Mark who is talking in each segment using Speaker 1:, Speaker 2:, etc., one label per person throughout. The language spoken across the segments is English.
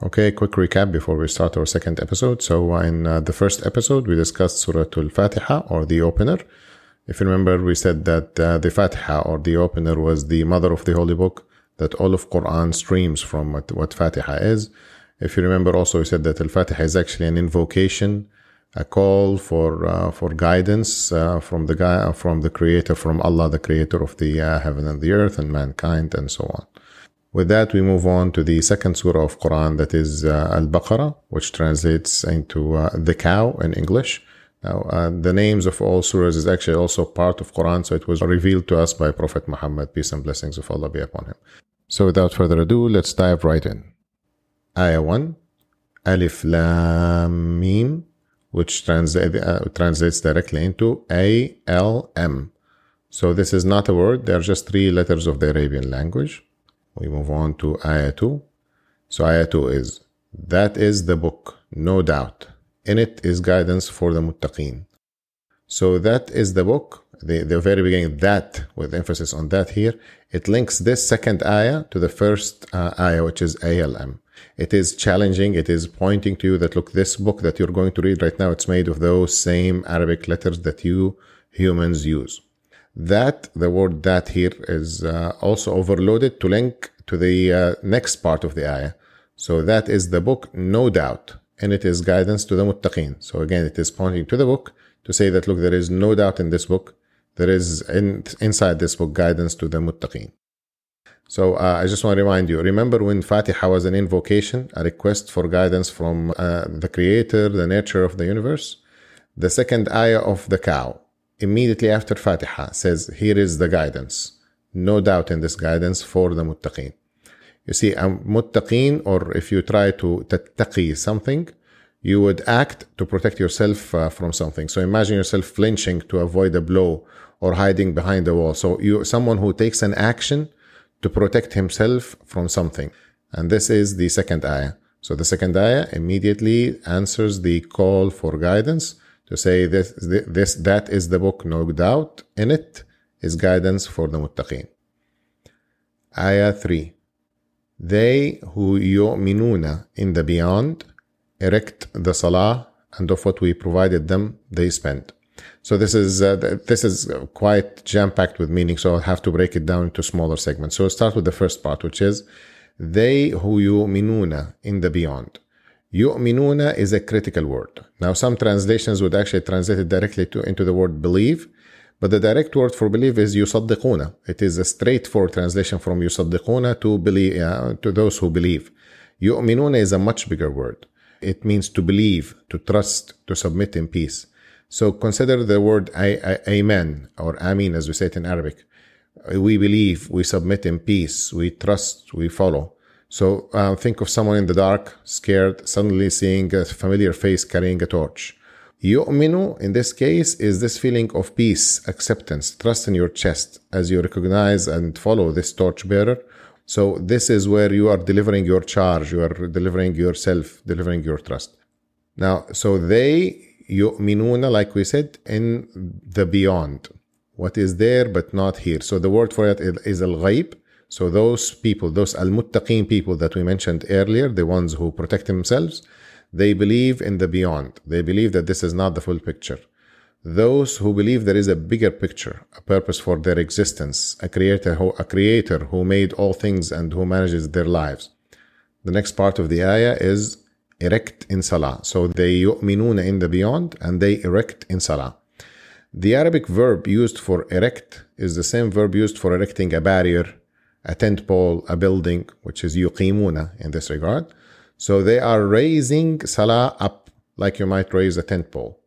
Speaker 1: Okay, quick recap before we start our second episode. So, in uh, the first episode, we discussed Surah Al Fatiha or the opener. If you remember, we said that uh, the Fatiha or the opener was the mother of the Holy Book, that all of Quran streams from what, what Fatiha is. If you remember, also we said that Al Fatiha is actually an invocation, a call for uh, for guidance uh, from the from the Creator, from Allah, the Creator of the uh, heaven and the earth and mankind, and so on. With that, we move on to the second surah of Quran, that is uh, Al-Baqarah, which translates into uh, the cow in English. Now, uh, the names of all surahs is actually also part of Quran, so it was revealed to us by Prophet Muhammad, peace and blessings of Allah be upon him. So, without further ado, let's dive right in. Ayah 1, Alif Lam Mim, which uh, translates directly into A L M. So, this is not a word, they are just three letters of the Arabian language. We move on to Ayah 2. So Ayah 2 is, that is the book, no doubt. In it is guidance for the muttaqeen. So that is the book, the, the very beginning, that, with emphasis on that here, it links this second ayah to the first uh, ayah, which is ALM. It is challenging. It is pointing to you that, look, this book that you're going to read right now, it's made of those same Arabic letters that you humans use. That, the word that here is uh, also overloaded to link to the uh, next part of the ayah. So that is the book, no doubt, and it is guidance to the muttaqin So again, it is pointing to the book to say that, look, there is no doubt in this book. There is in, inside this book guidance to the muttaqin So uh, I just want to remind you, remember when Fatiha was an invocation, a request for guidance from uh, the creator, the nature of the universe? The second ayah of the cow, immediately after Fatiha says, here is the guidance. No doubt in this guidance for the muttaqeen. You see, a muttaqeen, or if you try to tattaqi something, you would act to protect yourself uh, from something. So imagine yourself flinching to avoid a blow or hiding behind the wall. So you, someone who takes an action to protect himself from something. And this is the second ayah. So the second ayah immediately answers the call for guidance to say this, this, that is the book, no doubt in it is guidance for the muttaqin. Ayah 3. They who yu'minuna in the beyond erect the salah and of what we provided them they spend. So this is uh, this is quite jam packed with meaning. So I'll have to break it down into smaller segments. So start with the first part, which is they who yu'minuna in the beyond. Yu'minuna is a critical word. Now, some translations would actually translate it directly to, into the word believe, but the direct word for believe is yusaddiquna. It is a straightforward translation from yusaddiquna to believe, uh, to those who believe. Yu'minuna is a much bigger word. It means to believe, to trust, to submit in peace. So consider the word amen or amin as we say it in Arabic. We believe, we submit in peace, we trust, we follow. So uh, think of someone in the dark, scared, suddenly seeing a familiar face carrying a torch. Yu'minu, in this case, is this feeling of peace, acceptance, trust in your chest as you recognize and follow this torch bearer. So this is where you are delivering your charge, you are delivering yourself, delivering your trust. Now, so they yu'minuna, like we said, in the beyond. What is there but not here. So the word for it is al-ghaib, so those people, those al-muttaqeen people that we mentioned earlier, the ones who protect themselves, they believe in the beyond. They believe that this is not the full picture. Those who believe there is a bigger picture, a purpose for their existence, a creator who, a creator who made all things and who manages their lives. The next part of the ayah is erect in salah. So they yu'minuna in the beyond and they erect in salah. The Arabic verb used for erect is the same verb used for erecting a barrier, a tent pole, a building, which is yuqimuna in this regard. So they are raising salah up like you might raise a tent pole.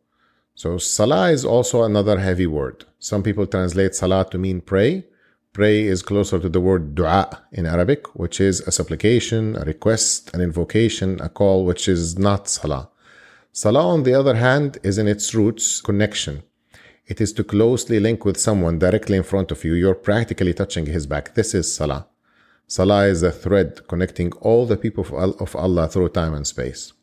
Speaker 1: So salah is also another heavy word. Some people translate salah to mean pray. Pray is closer to the word dua in Arabic, which is a supplication, a request, an invocation, a call, which is not salah. Salah, on the other hand, is in its roots connection. It is to closely link with someone directly in front of you. You're practically touching his back. This is Salah. Salah is a thread connecting all the people of Allah through time and space.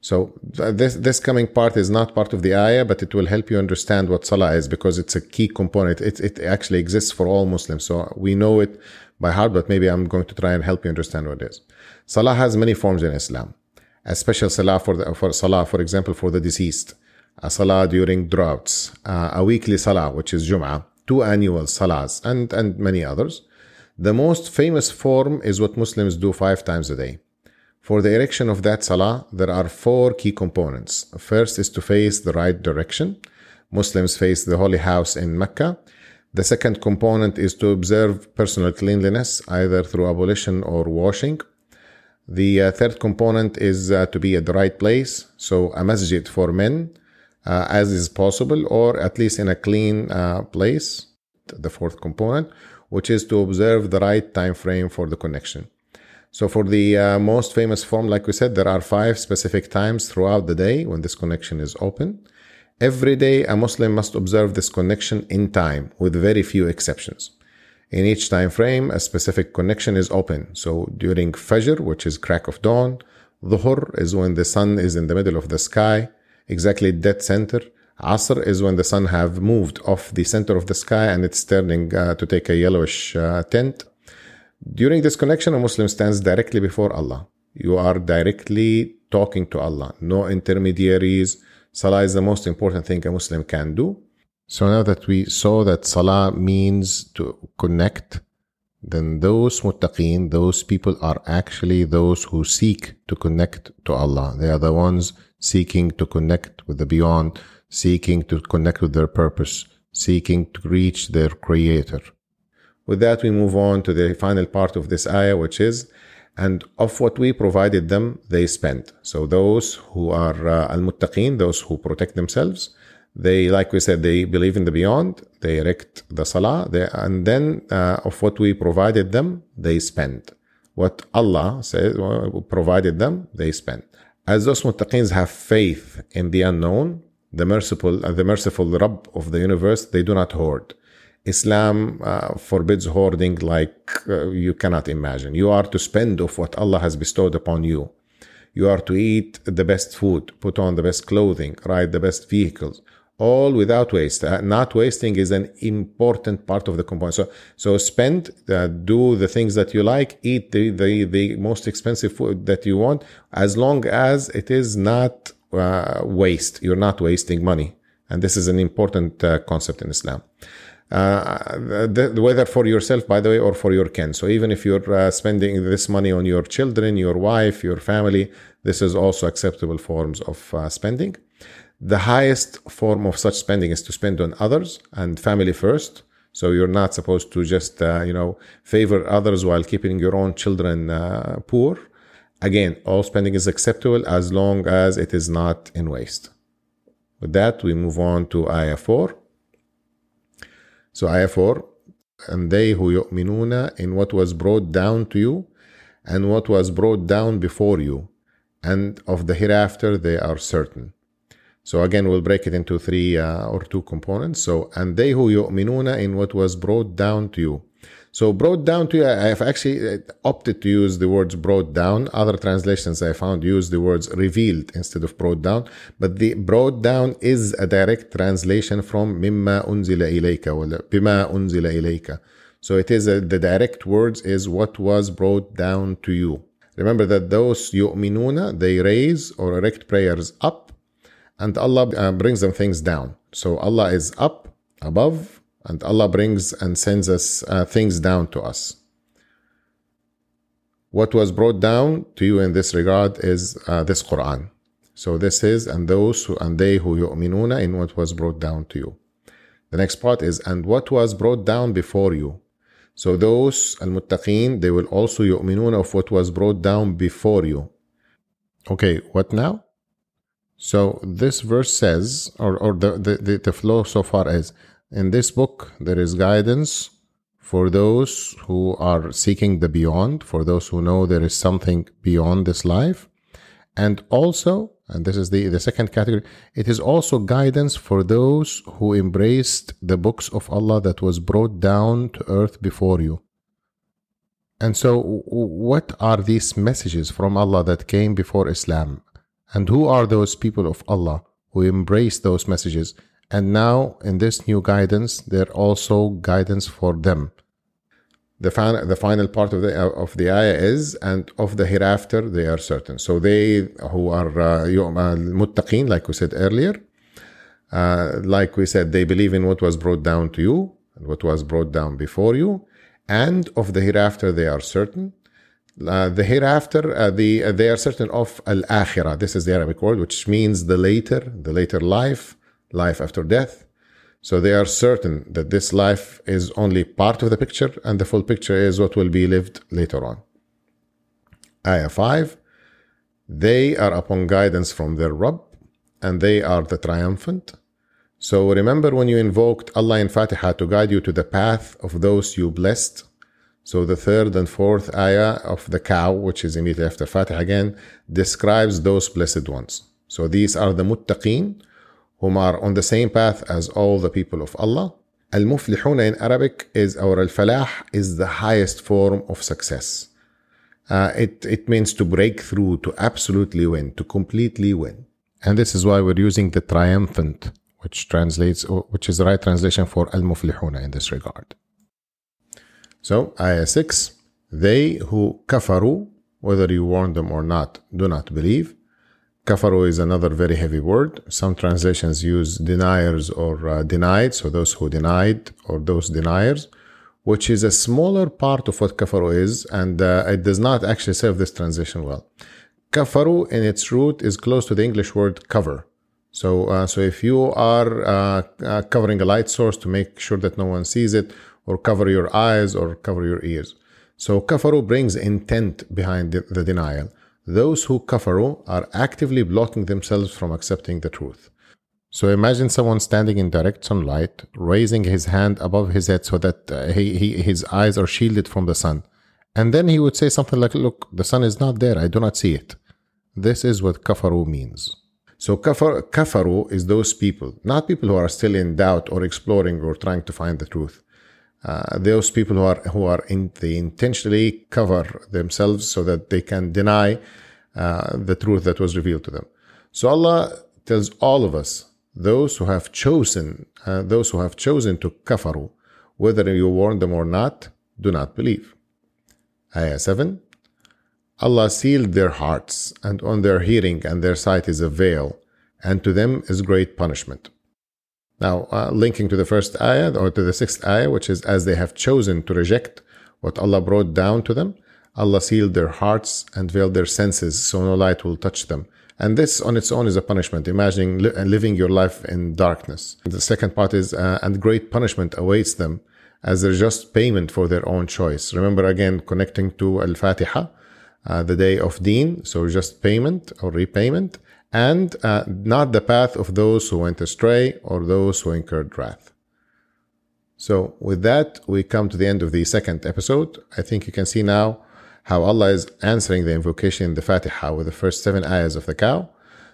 Speaker 1: So this, this coming part is not part of the ayah, but it will help you understand what Salah is because it's a key component. It, it actually exists for all Muslims. So we know it by heart, but maybe I'm going to try and help you understand what it is. Salah has many forms in Islam. A special salah for, the, for salah, for example, for the deceased. A salah during droughts. Uh, a weekly salah, which is Jum'ah. Two annual salahs and, and many others. The most famous form is what Muslims do five times a day. For the erection of that salah, there are four key components. First is to face the right direction. Muslims face the holy house in Mecca. The second component is to observe personal cleanliness, either through ablution or washing. The uh, third component is uh, to be at the right place, so a masjid for men, uh, as is possible, or at least in a clean uh, place. The fourth component, which is to observe the right time frame for the connection. So for the uh, most famous form, like we said, there are five specific times throughout the day when this connection is open. Every day, a Muslim must observe this connection in time, with very few exceptions. In each time frame, a specific connection is open. So during Fajr, which is crack of dawn, Dhuhr is when the sun is in the middle of the sky, exactly dead center. Asr is when the sun have moved off the center of the sky and it's turning uh, to take a yellowish uh, tint. During this connection, a Muslim stands directly before Allah. You are directly talking to Allah, no intermediaries, Salah is the most important thing a Muslim can do. So now that we saw that Salah means to connect, then those muttaqeen, those people are actually those who seek to connect to Allah. They are the ones seeking to connect with the beyond, seeking to connect with their purpose, seeking to reach their creator. With that, we move on to the final part of this ayah, which is and of what we provided them, they spend. So those who are uh, al-muttaqin, those who protect themselves, they, like we said, they believe in the beyond, they erect the salah, they, and then uh, of what we provided them, they spend. What Allah says, uh, provided them, they spend. As those muttaqeens have faith in the unknown, the merciful, uh, the merciful Rabb of the universe, they do not hoard. Islam uh, forbids hoarding like uh, you cannot imagine. You are to spend of what Allah has bestowed upon you. You are to eat the best food, put on the best clothing, ride the best vehicles, all without waste. Uh, not wasting is an important part of the component. So, so spend, uh, do the things that you like, eat the, the, the most expensive food that you want, as long as it is not uh, waste. You're not wasting money. And this is an important uh, concept in Islam uh, the, whether for yourself, by the way, or for your kin. So even if you're uh, spending this money on your children, your wife, your family, this is also acceptable forms of uh, spending. The highest form of such spending is to spend on others and family first. So you're not supposed to just, uh, you know, favor others while keeping your own children uh, poor. Again, all spending is acceptable as long as it is not in waste. With that, we move on to ayah 4. So ayah 4, and they who yu'minuna in what was brought down to you and what was brought down before you, and of the hereafter they are certain. So again, we'll break it into three uh, or two components. So, and they who yu'minuna in what was brought down to you. So brought down to you, I've actually uh, opted to use the words brought down. Other translations I found use the words revealed instead of brought down. But the brought down is a direct translation from mimma unzila ilayka or bima unzila ilayka. So it is a, the direct words is what was brought down to you. Remember that those yu'minuna, they raise or erect prayers up and Allah uh, brings them things down. So Allah is up, above, and Allah brings and sends us uh, things down to us. What was brought down to you in this regard is uh, this Quran. So this is and those who and they who yu'minuna in what was brought down to you. The next part is and what was brought down before you. So those al-muttaqeen they will also yu'minuna of what was brought down before you. Okay, what now? So this verse says, or, or the, the, the flow so far is in this book, there is guidance for those who are seeking the beyond, for those who know there is something beyond this life. And also, and this is the, the second category, it is also guidance for those who embraced the books of Allah that was brought down to earth before you. And so, what are these messages from Allah that came before Islam? And who are those people of Allah who embrace those messages and now, in this new guidance, there also guidance for them. the, fin- the final part of the of the ayah is and of the hereafter they are certain. So they who are uh, muttaqin, like we said earlier, uh, like we said, they believe in what was brought down to you and what was brought down before you, and of the hereafter they are certain. Uh, the hereafter, uh, the uh, they are certain of al akhirah. This is the Arabic word, which means the later, the later life, life after death. So they are certain that this life is only part of the picture and the full picture is what will be lived later on. Ayah 5 They are upon guidance from their Rabb and they are the triumphant. So remember when you invoked Allah in Fatiha to guide you to the path of those you blessed. So the third and fourth ayah of the cow, which is immediately after Fatiha again, describes those blessed ones. So these are the muttaqeen whom are on the same path as all the people of Allah. Al-muflihuna in Arabic is, or al-falah is the highest form of success. Uh, it, it means to break through, to absolutely win, to completely win. And this is why we're using the triumphant, which translates, which is the right translation for al-muflihuna in this regard. So, ayah 6, they who kafaru, whether you warn them or not, do not believe. Kafaru is another very heavy word. Some translations use deniers or uh, denied, so those who denied or those deniers, which is a smaller part of what kafaru is, and uh, it does not actually serve this translation well. Kafaru in its root is close to the English word cover. So, uh, so if you are uh, uh, covering a light source to make sure that no one sees it, or cover your eyes or cover your ears. So kafaru brings intent behind the, the denial those who kafaru are actively blocking themselves from accepting the truth. So imagine someone standing in direct sunlight, raising his hand above his head so that uh, he, he, his eyes are shielded from the sun. And then he would say something like, Look, the sun is not there, I do not see it. This is what kafaru means. So kafar, kafaru is those people, not people who are still in doubt or exploring or trying to find the truth. Uh, those people who are who are in, they intentionally cover themselves so that they can deny uh, the truth that was revealed to them. So Allah tells all of us, those who have chosen, uh, those who have chosen to kafaru, whether you warn them or not, do not believe. Ayah 7 Allah sealed their hearts, and on their hearing and their sight is a veil, and to them is great punishment. Now, uh, linking to the first ayah or to the sixth ayah, which is as they have chosen to reject what Allah brought down to them, Allah sealed their hearts and veiled their senses so no light will touch them. And this on its own is a punishment. Imagining li- living your life in darkness. The second part is, uh, and great punishment awaits them as their just payment for their own choice. Remember again, connecting to Al Fatiha, uh, the day of Deen, so just payment or repayment and uh, not the path of those who went astray or those who incurred wrath. So, with that, we come to the end of the second episode. I think you can see now how Allah is answering the invocation in the Fatiha with the first seven ayahs of the cow.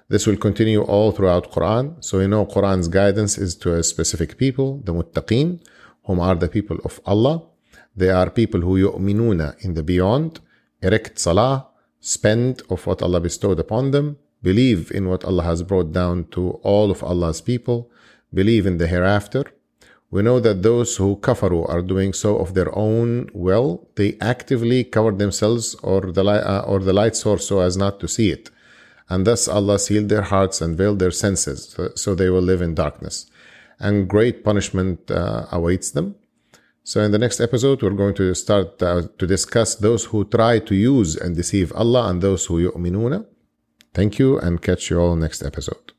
Speaker 1: This will continue all throughout Quran. So, you know, Quran's guidance is to a specific people, the muttaqin, whom are the people of Allah. They are people who yu'minuna in the beyond, erect salah, spend of what Allah bestowed upon them, believe in what Allah has brought down to all of Allah's people, believe in the hereafter. We know that those who kafaru are doing so of their own will. They actively cover themselves or the, light, uh, or the light source so as not to see it. And thus Allah sealed their hearts and veiled their senses so, they will live in darkness. And great punishment uh, awaits them. So in the next episode, we're going to start uh, to discuss those who try to use and deceive Allah and those who yu'minuna. Thank you and catch you all next episode.